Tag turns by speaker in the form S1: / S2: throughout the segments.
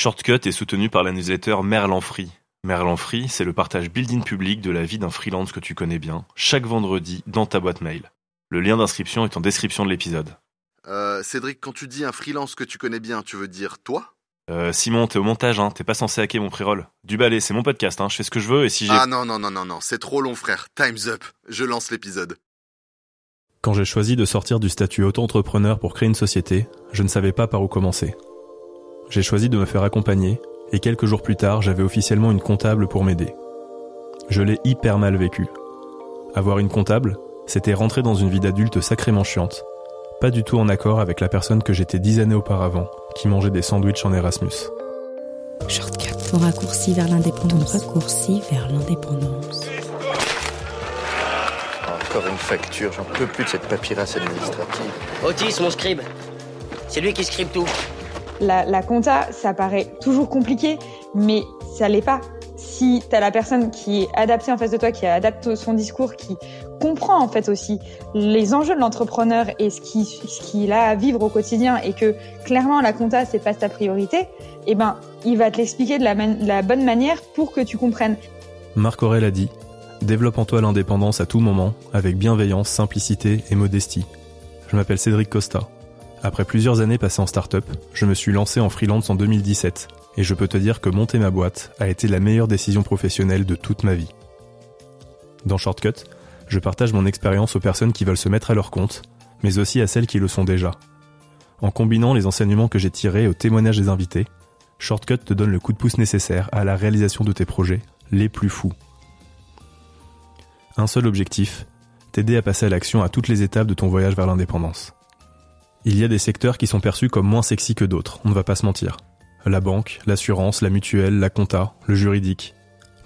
S1: Shortcut est soutenu par la newsletter Merlan Free. Merlan Free, c'est le partage building public de la vie d'un freelance que tu connais bien, chaque vendredi dans ta boîte mail. Le lien d'inscription est en description de l'épisode.
S2: Euh, Cédric, quand tu dis un freelance que tu connais bien, tu veux dire toi?
S1: Euh, Simon, t'es au montage, hein, t'es pas censé hacker mon pré-roll. Du balai, c'est mon podcast, hein, je fais ce que je veux et si j'ai...
S2: Ah non, non, non, non, non, c'est trop long, frère. Time's up. Je lance l'épisode.
S3: Quand j'ai choisi de sortir du statut auto-entrepreneur pour créer une société, je ne savais pas par où commencer. J'ai choisi de me faire accompagner, et quelques jours plus tard, j'avais officiellement une comptable pour m'aider. Je l'ai hyper mal vécu. Avoir une comptable, c'était rentrer dans une vie d'adulte sacrément chiante, pas du tout en accord avec la personne que j'étais dix années auparavant, qui mangeait des sandwichs en Erasmus.
S4: Shortcut. Ton raccourci vers l'indépendance. Raccourci vers l'indépendance.
S5: Encore une facture, j'en peux plus de cette paperasse administrative.
S6: Otis, mon scribe. C'est lui qui scribe tout.
S7: La, compta, ça paraît toujours compliqué, mais ça l'est pas. Si tu as la personne qui est adaptée en face de toi, qui adapte son discours, qui comprend en fait aussi les enjeux de l'entrepreneur et ce qu'il a à vivre au quotidien et que clairement la compta c'est pas ta priorité, eh ben il va te l'expliquer de la, man- de la bonne manière pour que tu comprennes.
S3: Marc Aurel a dit Développe en toi l'indépendance à tout moment, avec bienveillance, simplicité et modestie. Je m'appelle Cédric Costa. Après plusieurs années passées en start-up, je me suis lancé en freelance en 2017, et je peux te dire que monter ma boîte a été la meilleure décision professionnelle de toute ma vie. Dans Shortcut, je partage mon expérience aux personnes qui veulent se mettre à leur compte, mais aussi à celles qui le sont déjà. En combinant les enseignements que j'ai tirés au témoignage des invités, Shortcut te donne le coup de pouce nécessaire à la réalisation de tes projets les plus fous. Un seul objectif, t'aider à passer à l'action à toutes les étapes de ton voyage vers l'indépendance. Il y a des secteurs qui sont perçus comme moins sexy que d'autres, on ne va pas se mentir. La banque, l'assurance, la mutuelle, la compta, le juridique.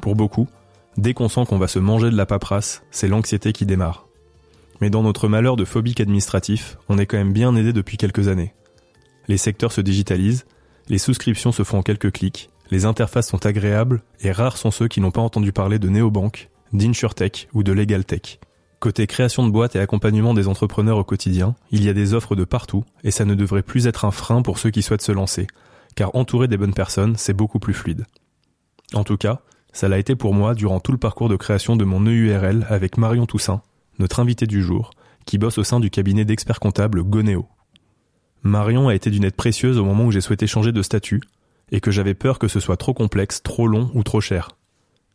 S3: Pour beaucoup, dès qu'on sent qu'on va se manger de la paperasse, c'est l'anxiété qui démarre. Mais dans notre malheur de phobique administratif, on est quand même bien aidé depuis quelques années. Les secteurs se digitalisent, les souscriptions se font en quelques clics, les interfaces sont agréables et rares sont ceux qui n'ont pas entendu parler de néobanques, d'InsurTech ou de LegalTech. Côté création de boîtes et accompagnement des entrepreneurs au quotidien, il y a des offres de partout et ça ne devrait plus être un frein pour ceux qui souhaitent se lancer, car entourer des bonnes personnes, c'est beaucoup plus fluide. En tout cas, ça l'a été pour moi durant tout le parcours de création de mon EURL avec Marion Toussaint, notre invité du jour, qui bosse au sein du cabinet d'experts comptables Goneo. Marion a été d'une aide précieuse au moment où j'ai souhaité changer de statut et que j'avais peur que ce soit trop complexe, trop long ou trop cher.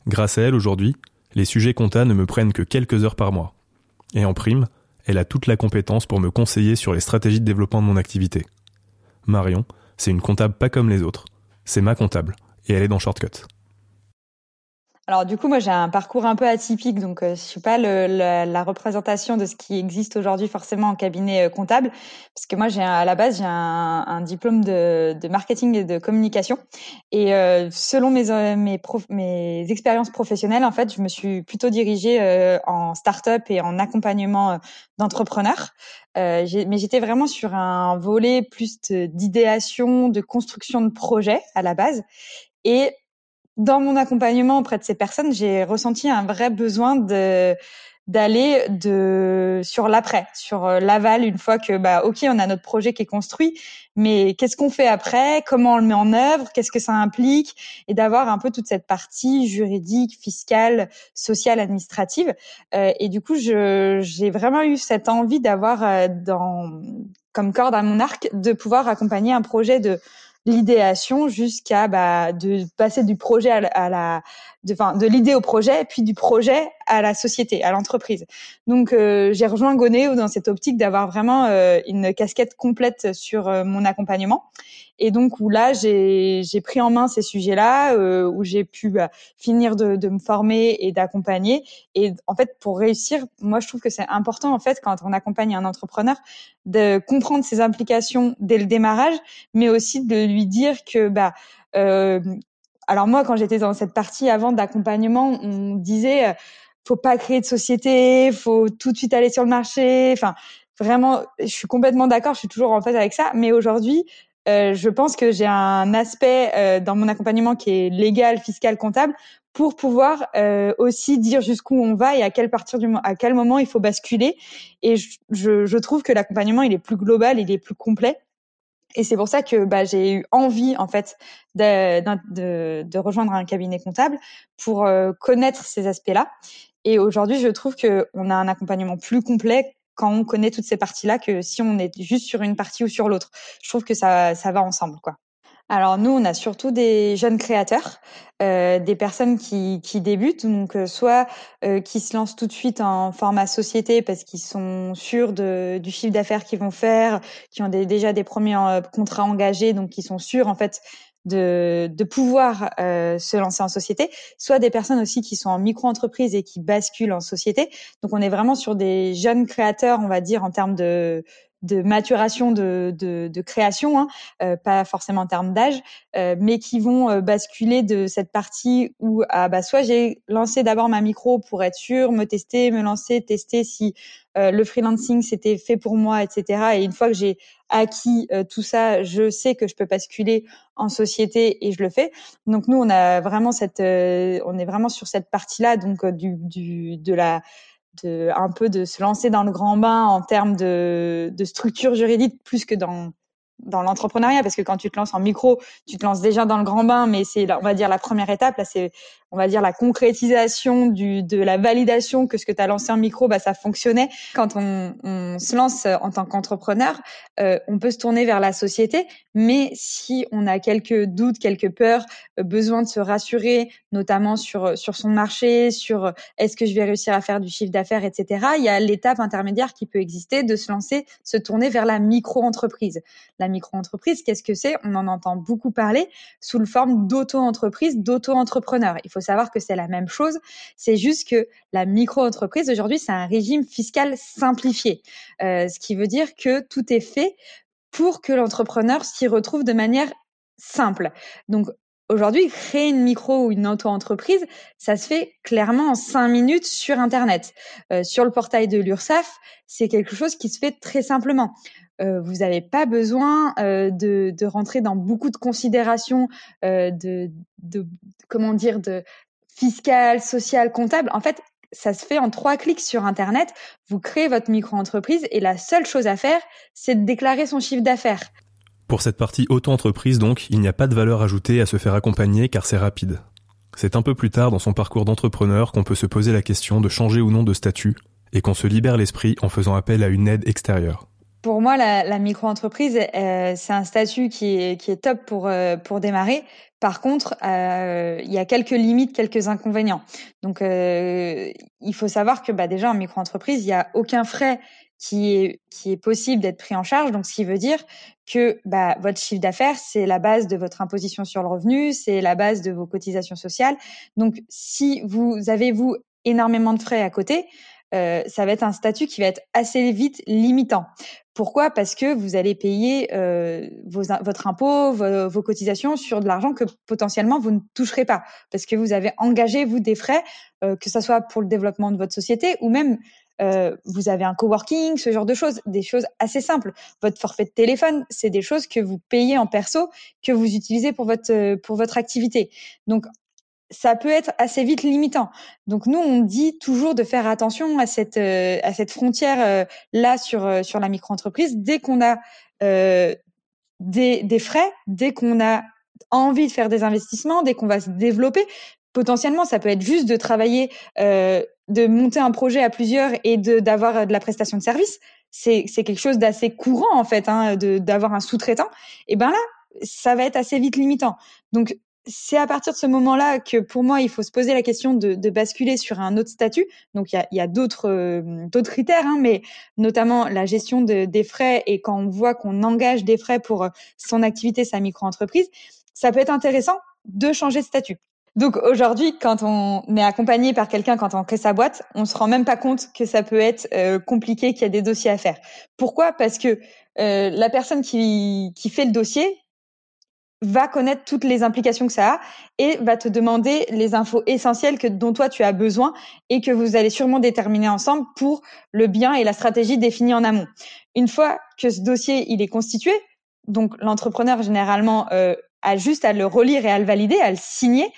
S3: Grâce à elle aujourd'hui, les sujets compta ne me prennent que quelques heures par mois. Et en prime, elle a toute la compétence pour me conseiller sur les stratégies de développement de mon activité. Marion, c'est une comptable pas comme les autres. C'est ma comptable. Et elle est dans Shortcut.
S7: Alors du coup, moi j'ai un parcours un peu atypique, donc euh, je suis pas le, la, la représentation de ce qui existe aujourd'hui forcément en cabinet euh, comptable, parce que moi j'ai à la base j'ai un, un diplôme de, de marketing et de communication, et euh, selon mes euh, mes, prof- mes expériences professionnelles, en fait, je me suis plutôt dirigée euh, en start-up et en accompagnement d'entrepreneurs, Euh, mais j'étais vraiment sur un volet plus d'idéation, de construction de projet à la base, et dans mon accompagnement auprès de ces personnes, j'ai ressenti un vrai besoin de d'aller de sur l'après, sur euh, l'aval une fois que bah OK, on a notre projet qui est construit, mais qu'est-ce qu'on fait après? Comment on le met en œuvre? Qu'est-ce que ça implique? Et d'avoir un peu toute cette partie juridique, fiscale, sociale, administrative. Euh, et du coup, j'ai vraiment eu cette envie d'avoir euh, dans comme corde à mon arc de pouvoir accompagner un projet de l'idéation jusqu'à bah, de passer du projet à à la de, enfin, de l'idée au projet, puis du projet à la société, à l'entreprise. Donc euh, j'ai rejoint Goneo dans cette optique d'avoir vraiment euh, une casquette complète sur euh, mon accompagnement. Et donc où là j'ai j'ai pris en main ces sujets-là, euh, où j'ai pu bah, finir de, de me former et d'accompagner. Et en fait pour réussir, moi je trouve que c'est important en fait quand on accompagne un entrepreneur de comprendre ses implications dès le démarrage, mais aussi de lui dire que bah euh, alors moi quand j'étais dans cette partie avant d'accompagnement, on disait euh, faut pas créer de société, faut tout de suite aller sur le marché. Enfin vraiment, je suis complètement d'accord, je suis toujours en phase avec ça. Mais aujourd'hui, euh, je pense que j'ai un aspect euh, dans mon accompagnement qui est légal, fiscal, comptable pour pouvoir euh, aussi dire jusqu'où on va et à quel partir du à quel moment il faut basculer. Et je, je, je trouve que l'accompagnement il est plus global, il est plus complet. Et c'est pour ça que bah, j'ai eu envie en fait de, de, de, rejoindre un cabinet comptable pour euh, connaître ces aspects-là. Et aujourd'hui, je trouve qu'on a un accompagnement plus complet quand on connaît toutes ces parties-là que si on est juste sur une partie ou sur l'autre. Je trouve que ça, ça va ensemble, quoi. Alors nous, on a surtout des jeunes créateurs, euh, des personnes qui, qui débutent, donc euh, soit euh, qui se lancent tout de suite en format société parce qu'ils sont sûrs de, du chiffre d'affaires qu'ils vont faire, qui ont déjà des premiers euh, contrats engagés, donc qui sont sûrs en fait de, de pouvoir euh, se lancer en société, soit des personnes aussi qui sont en micro-entreprise et qui basculent en société. Donc on est vraiment sur des jeunes créateurs, on va dire, en termes de, de maturation de, de, de création, hein, euh, pas forcément en termes d'âge, euh, mais qui vont euh, basculer de cette partie où ah bah soit j'ai lancé d'abord ma micro pour être sûr, me tester, me lancer, tester si le freelancing c'était fait pour moi, etc. Et une fois que j'ai acquis tout ça, je sais que je peux basculer en société et je le fais. Donc nous on a vraiment cette, on est vraiment sur cette partie-là donc du, du de la de, un peu de se lancer dans le grand bain en termes de, de structure juridique plus que dans dans l'entrepreneuriat. Parce que quand tu te lances en micro, tu te lances déjà dans le grand bain, mais c'est on va dire la première étape là, c'est on va dire la concrétisation du de la validation que ce que tu as lancé en micro, bah ça fonctionnait. Quand on, on se lance en tant qu'entrepreneur, euh, on peut se tourner vers la société, mais si on a quelques doutes, quelques peurs, euh, besoin de se rassurer, notamment sur sur son marché, sur est-ce que je vais réussir à faire du chiffre d'affaires, etc. Il y a l'étape intermédiaire qui peut exister de se lancer, se tourner vers la micro-entreprise. La micro-entreprise, qu'est-ce que c'est? On en entend beaucoup parler sous le forme d'auto-entreprise, d'auto-entrepreneur. Il faut savoir que c'est la même chose. C'est juste que la micro-entreprise aujourd'hui, c'est un régime fiscal simplifié, euh, ce qui veut dire que tout est fait pour que l'entrepreneur s'y retrouve de manière simple. Donc Aujourd'hui, créer une micro ou une auto-entreprise, ça se fait clairement en cinq minutes sur Internet. Euh, sur le portail de l'URSSAF, c'est quelque chose qui se fait très simplement. Euh, vous n'avez pas besoin euh, de, de, rentrer dans beaucoup de considérations euh, de, de, comment dire, de fiscal, social, comptable. En fait, ça se fait en trois clics sur Internet. Vous créez votre micro-entreprise et la seule chose à faire, c'est de déclarer son chiffre d'affaires.
S3: Pour cette partie auto-entreprise, donc, il n'y a pas de valeur ajoutée à se faire accompagner car c'est rapide. C'est un peu plus tard dans son parcours d'entrepreneur qu'on peut se poser la question de changer ou non de statut et qu'on se libère l'esprit en faisant appel à une aide extérieure.
S7: Pour moi, la, la micro-entreprise, euh, c'est un statut qui est, qui est top pour, euh, pour démarrer. Par contre, euh, il y a quelques limites, quelques inconvénients. Donc, euh, il faut savoir que bah, déjà en micro-entreprise, il n'y a aucun frais qui est, qui est possible d'être pris en charge. Donc, ce qui veut dire que bah, votre chiffre d'affaires, c'est la base de votre imposition sur le revenu, c'est la base de vos cotisations sociales. Donc, si vous avez, vous, énormément de frais à côté, euh, ça va être un statut qui va être assez vite limitant. Pourquoi? Parce que vous allez payer euh, vos, votre impôt, vos, vos, cotisations sur de l'argent que potentiellement vous ne toucherez pas, parce que vous avez engagé vous des frais, euh, que ce soit pour le développement de votre société ou même euh, vous avez un coworking, ce genre de choses, des choses assez simples. Votre forfait de téléphone, c'est des choses que vous payez en perso, que vous utilisez pour votre pour votre activité. Donc ça peut être assez vite limitant. Donc nous, on dit toujours de faire attention à cette euh, à cette frontière euh, là sur euh, sur la micro-entreprise. Dès qu'on a des, des frais, dès qu'on a envie de faire des investissements, dès qu'on va se développer, potentiellement, ça peut être juste de travailler, de monter un projet à plusieurs et de d'avoir de la prestation de service. C'est c'est quelque chose d'assez courant en fait, hein, de d'avoir un sous-traitant. Et ben là, ça va être assez vite limitant. Donc c'est à partir de ce moment-là que pour moi, il faut se poser la question de, de basculer sur un autre statut. Donc, il y a, a d'autres euh, d'autres critères, hein, mais notamment la gestion de, des frais et quand on voit qu'on engage des frais pour euh, son activité, sa micro-entreprise, ça peut être intéressant de changer de statut. Donc aujourd'hui, quand on est accompagné par quelqu'un, quand on crée sa boîte, on se rend même pas compte que ça peut être euh, compliqué, qu'il y a des dossiers à faire. Pourquoi? Parce que euh, la personne qui, qui fait le dossier, va connaître toutes les implications que ça a et va te demander les infos essentielles que, dont toi tu as besoin et que vous allez sûrement déterminer ensemble pour le bien et la stratégie définie en amont. Une fois que ce dossier il est constitué, donc l'entrepreneur généralement euh, a juste à le relire et à le valider, à le signer.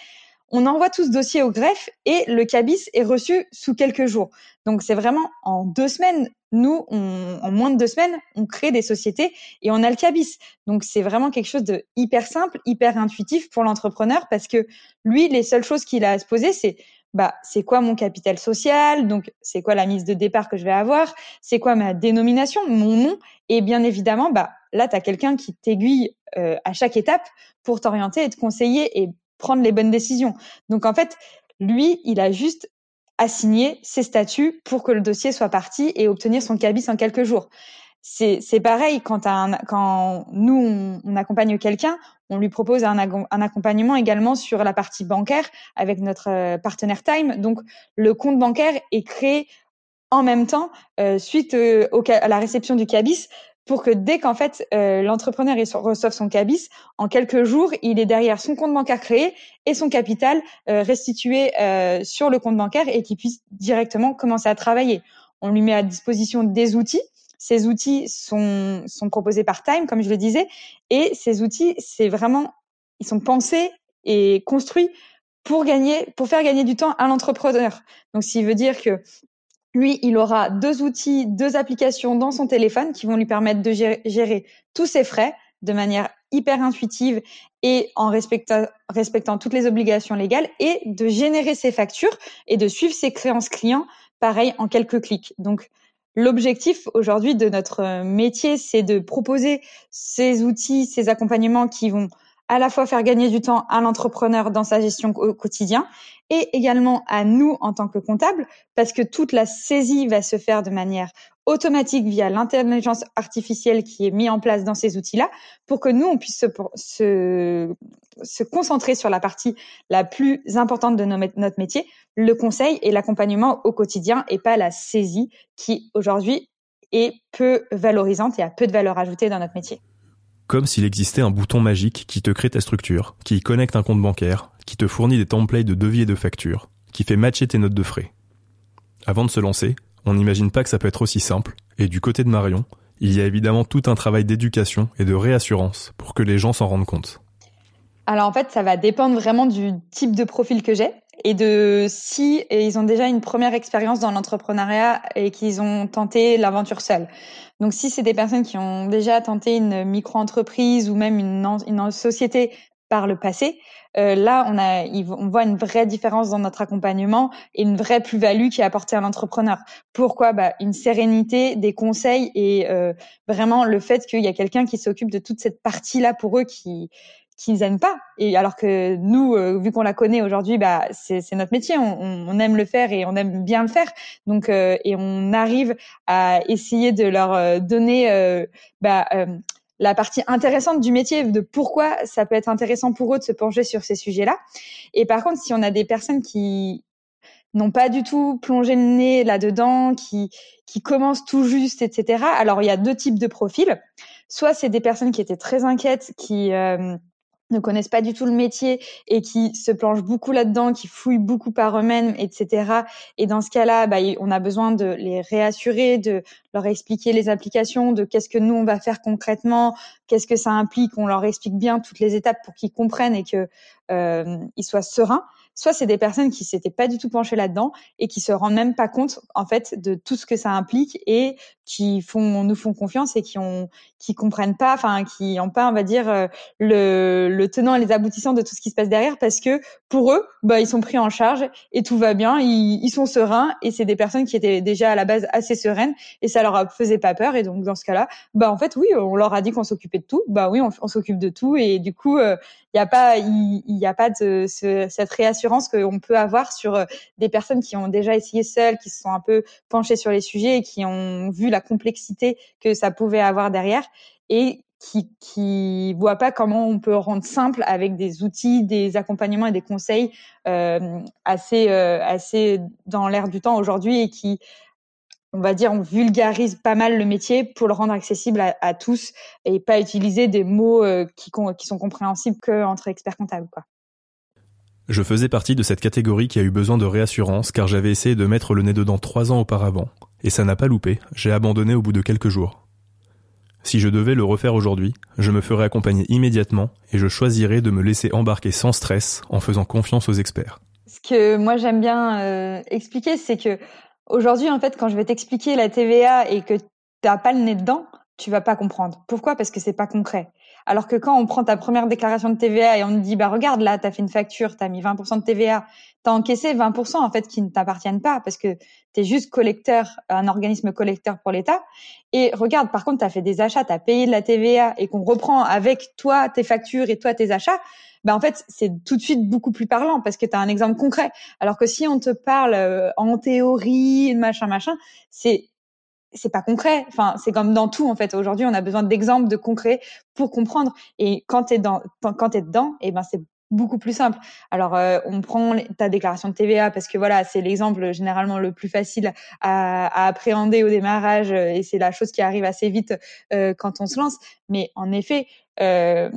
S7: On envoie tout ce dossier au greffe et le cabis est reçu sous quelques jours. Donc c'est vraiment en deux semaines, nous, en moins de deux semaines, on crée des sociétés et on a le cabis. Donc c'est vraiment quelque chose de hyper simple, hyper intuitif pour l'entrepreneur parce que lui, les seules choses qu'il a à se poser, c'est bah c'est quoi mon capital social, donc c'est quoi la mise de départ que je vais avoir, c'est quoi ma dénomination, mon nom, et bien évidemment, bah là tu as quelqu'un qui t'aiguille euh, à chaque étape pour t'orienter et te conseiller et prendre les bonnes décisions. Donc en fait, lui, il a juste assigné ses statuts pour que le dossier soit parti et obtenir son cabis en quelques jours. C'est pareil quand, un, quand nous, on, accompagne quelqu'un, on lui propose un, accompagnement également sur la partie bancaire avec notre euh, partenaire Time. Donc, le compte bancaire est créé en même temps euh, suite euh, au, à la réception du cabis pour que dès qu'en fait euh, l'entrepreneur reçoive son cabis, en quelques jours, il est derrière son compte bancaire créé et son capital euh, restitué euh, sur le compte bancaire et qu'il puisse directement commencer à travailler. On lui met à disposition des outils. Ces outils sont, sont proposés par Time, comme je le disais, et ces outils, c'est vraiment, ils sont pensés et construits pour gagner, pour faire gagner du temps à l'entrepreneur. Donc, s'il veut dire que lui, il aura deux outils, deux applications dans son téléphone qui vont lui permettre de gérer, tous ses frais de manière hyper intuitive et en respectant, respectant toutes les obligations légales et de générer ses factures et de suivre ses créances clients, pareil, en quelques clics. Donc, l'objectif aujourd'hui de notre métier, c'est de proposer ces outils, ces accompagnements qui vont à la fois faire gagner du temps à l'entrepreneur dans sa gestion au quotidien et également à nous en tant que comptables parce que toute la saisie va se faire de manière automatique via l'intelligence artificielle qui est mise en place dans ces outils-là pour que nous, on puisse se, concentrer sur la partie la plus importante de notre métier, le conseil et l'accompagnement au quotidien et pas la saisie qui aujourd'hui est peu valorisante et a peu de valeur ajoutée dans notre métier
S3: comme s'il existait un bouton magique qui te crée ta structure, qui connecte un compte bancaire, qui te fournit des templates de devis et de factures, qui fait matcher tes notes de frais. Avant de se lancer, on n'imagine pas que ça peut être aussi simple, et du côté de Marion, il y a évidemment tout un travail d'éducation et de réassurance pour que les gens s'en rendent compte.
S7: Alors en fait, ça va dépendre vraiment du type de profil que j'ai et de si ils ont déjà une première expérience dans l'entrepreneuriat et qu'ils ont tenté l'aventure seule. Donc si c'est des personnes qui ont déjà tenté une micro-entreprise ou même une, une société par le passé, euh, là on a on voit une vraie différence dans notre accompagnement et une vraie plus-value qui est apportée à l'entrepreneur. Pourquoi? Bah, une sérénité, des conseils et euh, vraiment le fait qu'il y a quelqu'un qui s'occupe de toute cette partie là pour eux qui qu'ils aiment pas. Et alors que nous, euh, vu qu'on la connaît aujourd'hui, bah c'est notre métier, on, on, aime le faire et on aime bien le faire. Donc euh, et on arrive à essayer de leur euh, donner bah, la partie intéressante du métier, de pourquoi ça peut être intéressant pour eux de se pencher sur ces sujets-là. Et par contre, si on a des personnes qui n'ont pas du tout plongé le nez là-dedans, qui, qui commencent tout juste, etc. Alors, il y a deux types de profils. Soit c'est des personnes qui étaient très inquiètes, qui, ne connaissent pas du tout le métier et qui se planchent beaucoup là-dedans, qui fouillent beaucoup par eux-mêmes, etc. Et dans ce cas-là, bah, on a besoin de les réassurer, de leur expliquer les applications, de qu'est-ce que nous on va faire concrètement, qu'est-ce que ça implique, on leur explique bien toutes les étapes pour qu'ils comprennent et que euh, ils soient sereins soit c'est des personnes qui s'étaient pas du tout penchées là-dedans et qui se rendent même pas compte en fait de tout ce que ça implique et qui font nous font confiance et qui ont qui comprennent pas enfin qui ont pas on va dire euh, le, le tenant et les aboutissants de tout ce qui se passe derrière parce que pour eux bah ils sont pris en charge et tout va bien ils, ils sont sereins et c'est des personnes qui étaient déjà à la base assez sereines et ça leur faisait pas peur et donc dans ce cas-là bah en fait oui on leur a dit qu'on s'occupait de tout bah oui on, s'occupe de tout et du coup euh, il n'y a pas il, y a pas de ce, cette qu'on peut avoir sur euh, des personnes qui ont déjà essayé seules, qui se sont un peu penchées sur les sujets et qui ont vu la complexité que ça pouvait avoir derrière et qui qui voient pas comment on peut rendre simple avec des outils, des accompagnements et des conseils euh, assez euh, assez dans l'air du temps aujourd'hui et qui on va dire, on vulgarise pas mal le métier pour le rendre accessible à, tous et pas utiliser des mots qui, qui, sont compréhensibles qu'entre experts comptables. Quoi.
S3: Je faisais partie de cette catégorie qui a eu besoin de réassurance car j'avais essayé de mettre le nez dedans trois ans auparavant. Et ça n'a pas loupé, j'ai abandonné au bout de quelques jours. Si je devais le refaire aujourd'hui, je me ferais accompagner immédiatement et je choisirais de me laisser embarquer sans stress en faisant confiance aux experts.
S7: Ce que moi j'aime bien euh, expliquer, c'est que aujourd'hui, en fait, quand je vais t'expliquer la TVA et que t'as pas le nez dedans, tu vas pas comprendre. Pourquoi? Parce que c'est pas concret. Alors que quand on prend ta première déclaration de TVA et on te dit, bah regarde là, t'as fait une facture, t'as mis 20% de TVA, t'as encaissé 20% en fait qui ne t'appartiennent pas parce que t'es juste collecteur, un organisme collecteur pour l'État. Et regarde, par contre, t'as fait des achats, t'as payé de la TVA et qu'on reprend avec toi tes factures et toi tes achats, bah en fait c'est tout de suite beaucoup plus parlant parce que tu as un exemple concret. Alors que si on te parle euh, en théorie, machin machin, c'est c'est pas concret. Enfin, c'est comme dans tout en fait. Aujourd'hui, on a besoin d'exemples, de concret pour comprendre. Et quand t'es dans, quand t'es dedans, eh ben c'est beaucoup plus simple. Alors, euh, on prend ta déclaration de TVA parce que voilà, c'est l'exemple généralement le plus facile à, à, appréhender au démarrage euh, et c'est la chose qui arrive assez vite euh, quand on se lance. Mais en effet, euh,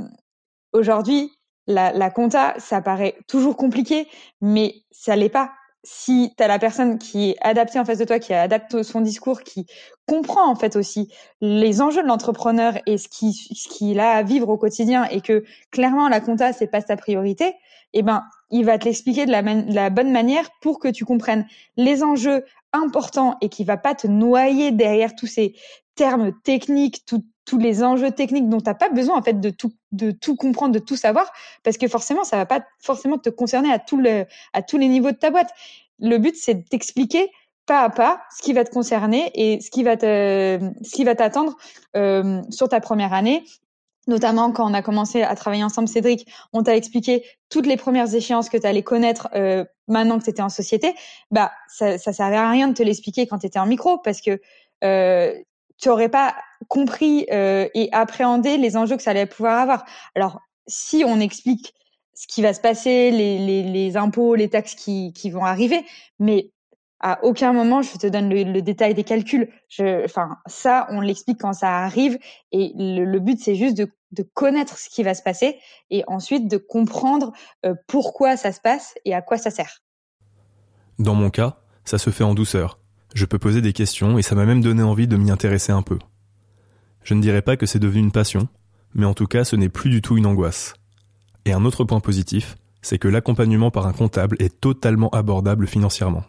S7: aujourd'hui, la, la compta, ça paraît toujours compliqué, mais ça l'est pas si tu as la personne qui est adaptée en face de toi, qui adapte son discours, qui comprend en fait aussi les enjeux de l'entrepreneur et ce qui ce qu'il a à vivre au quotidien et que clairement la compta c'est pas sa priorité, eh ben il va te l'expliquer de la, la bonne manière pour que tu comprennes les enjeux importants et qui va pas te noyer derrière tous ces termes techniques, tout, tous les enjeux techniques dont tu n'as pas besoin en fait de tout de tout comprendre, de tout savoir, parce que forcément ça va pas forcément te concerner à tout le à tous les niveaux de ta boîte. Le but c'est de t'expliquer pas à pas ce qui va te concerner et ce qui va te ce qui va t'attendre euh, sur ta première année. Notamment quand on a commencé à travailler ensemble, Cédric, on t'a expliqué toutes les premières échéances que tu allais connaître euh, maintenant que tu étais en société. Bah ça, ça servait à rien de te l'expliquer quand tu étais en micro parce que euh, tu aurais pas compris euh, et appréhendé les enjeux que ça allait pouvoir avoir. Alors, si on explique ce qui va se passer, les, les, les impôts, les taxes qui, qui vont arriver, mais à aucun moment je te donne le, le détail des calculs. Je, enfin, ça, on l'explique quand ça arrive, et le, le but c'est juste de, de, connaître ce qui va se passer et ensuite de comprendre euh, pourquoi ça se passe et à quoi ça sert.
S3: Dans mon cas, ça se fait en douceur. Je peux poser des questions et ça m'a même donné envie de m'y intéresser un peu. Je ne dirais pas que c'est devenu une passion, mais en tout cas ce n'est plus du tout une angoisse. Et un autre point positif, c'est que l'accompagnement par un comptable est totalement abordable financièrement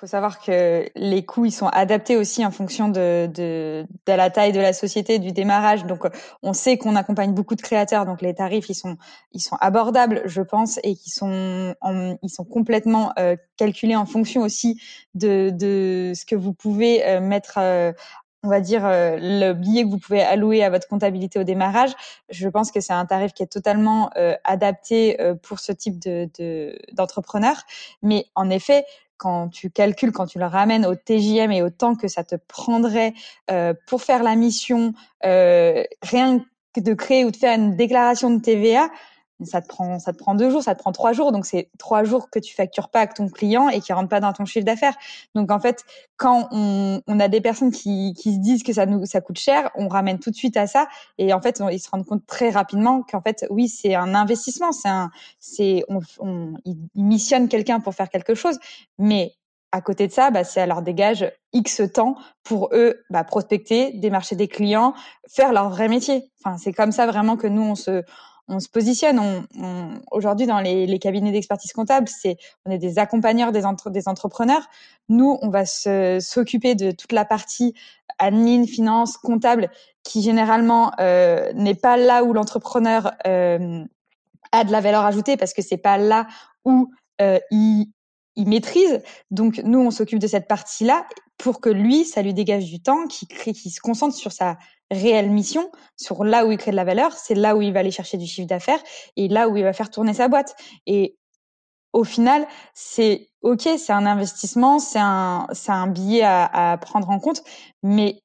S7: faut savoir que les coûts ils sont adaptés aussi en fonction de, de, de la taille de la société, du démarrage. Donc on sait qu'on accompagne beaucoup de créateurs, donc les tarifs ils sont ils sont abordables, je pense, et qui sont ils sont complètement euh, calculés en fonction aussi de, de ce que vous pouvez euh, mettre euh, on va dire le billet que vous pouvez allouer à votre comptabilité au démarrage, je pense que c'est un tarif qui est totalement adapté pour ce type de d'entrepreneur. Mais en effet, quand tu calcules, quand tu le ramènes au TJM et au temps que ça te prendrait euh, pour faire la mission, euh, rien que de créer ou de faire une déclaration de TVA, ça te prend ça te prend deux jours, ça te prend trois jours, donc c'est trois jours que tu factures pas avec ton client et qui rentrent pas dans ton chiffre d'affaires. Donc en fait, quand on, on, a des personnes qui, qui se disent que ça nous ça coûte cher, on ramène tout de suite à ça et en fait ils se rendent compte très rapidement qu'en fait oui c'est un investissement, c'est un c'est on, on ils missionnent quelqu'un pour faire quelque chose, mais à côté de ça, bah, ça leur dégage X temps pour eux bah, prospecter, démarcher des clients, faire leur vrai métier. Enfin, c'est comme ça vraiment que nous on se on se positionne. On, Aujourd'hui, dans les, les cabinets d'expertise comptable, c'est on est des accompagneurs des, entre, des entrepreneurs. Nous, on va s'occuper de toute la partie admin, finance, comptable, qui généralement euh, n'est pas là où l'entrepreneur euh, a de la valeur ajoutée, parce que c'est pas là où euh, il, il maîtrise. Donc nous, on s'occupe de cette partie-là pour que lui, ça lui dégage du temps, qu'il qu se concentre sur sa réelle mission, sur là où il crée de la valeur, c'est là où il va aller chercher du chiffre d'affaires et là où il va faire tourner sa boîte. Et au final, c'est ok, c'est un investissement, c'est un, c'est un billet à, à, prendre en compte, mais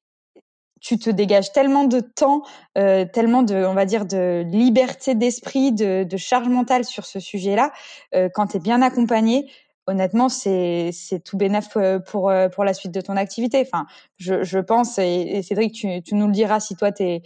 S7: tu te dégages tellement de temps, euh, tellement de, on va dire, de liberté d'esprit, de, de charge mentale sur ce sujet-là, euh, quand tu es bien accompagné, honnêtement, c'est tout bénef euh, pour euh, pour la suite de ton activité. Enfin, je, je pense et, Cédric, tu, tu nous le diras si toi t'es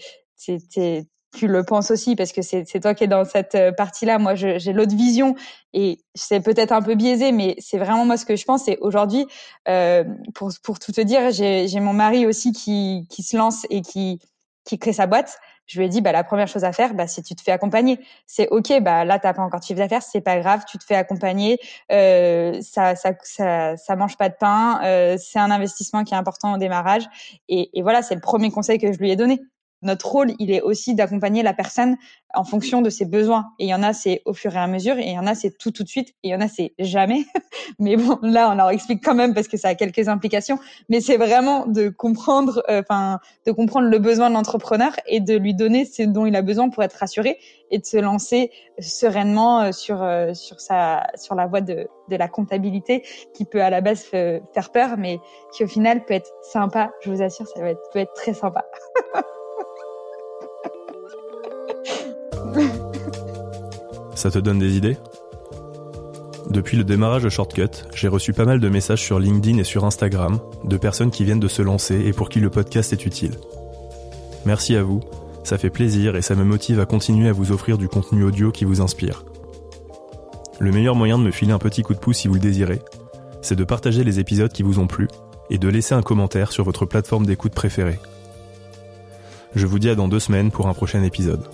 S7: t'es tu le penses aussi parce que c'est toi qui es dans cette euh, partie-là. Moi, j'ai l'autre vision et c'est peut-être un peu biaisé, mais c'est vraiment moi ce que je pense. Et aujourd'hui, euh, pour pour tout te dire, j'ai mon mari aussi qui qui se lance et qui qui crée sa boîte, je lui ai dit bah la première chose à faire bah c'est tu te fais accompagner. C'est ok bah là t'as pas encore de chiffre d'affaires c'est pas grave tu te fais accompagner. Euh, ça, ça ça ça mange pas de pain euh, c'est un investissement qui est important au démarrage. Et, et voilà c'est le premier conseil que je lui ai donné notre rôle, il est aussi d'accompagner la personne en fonction de ses besoins. Et il y en a, c'est au fur et à mesure, et il y en a, c'est tout tout de suite, et il y en a, c'est jamais. Mais bon, là, on leur explique quand même parce que ça a quelques implications. Mais c'est vraiment de comprendre, euh, enfin, de comprendre le besoin de l'entrepreneur et de lui donner ce dont il a besoin pour être rassuré et de se lancer sereinement euh, sur euh, sur sa sur la voie de de la comptabilité qui peut à la base faire peur, mais qui au final peut être sympa. Je vous assure, ça va peut être très sympa.
S3: Ça te donne des idées? Depuis le démarrage de Shortcut, j'ai reçu pas mal de messages sur LinkedIn et sur Instagram de personnes qui viennent de se lancer et pour qui le podcast est utile. Merci à vous, ça fait plaisir et ça me motive à continuer à vous offrir du contenu audio qui vous inspire. Le meilleur moyen de me filer un petit coup de pouce si vous le désirez, c'est de partager les épisodes qui vous ont plu et de laisser un commentaire sur votre plateforme d'écoute préférée. Je vous dis à dans deux semaines pour un prochain épisode.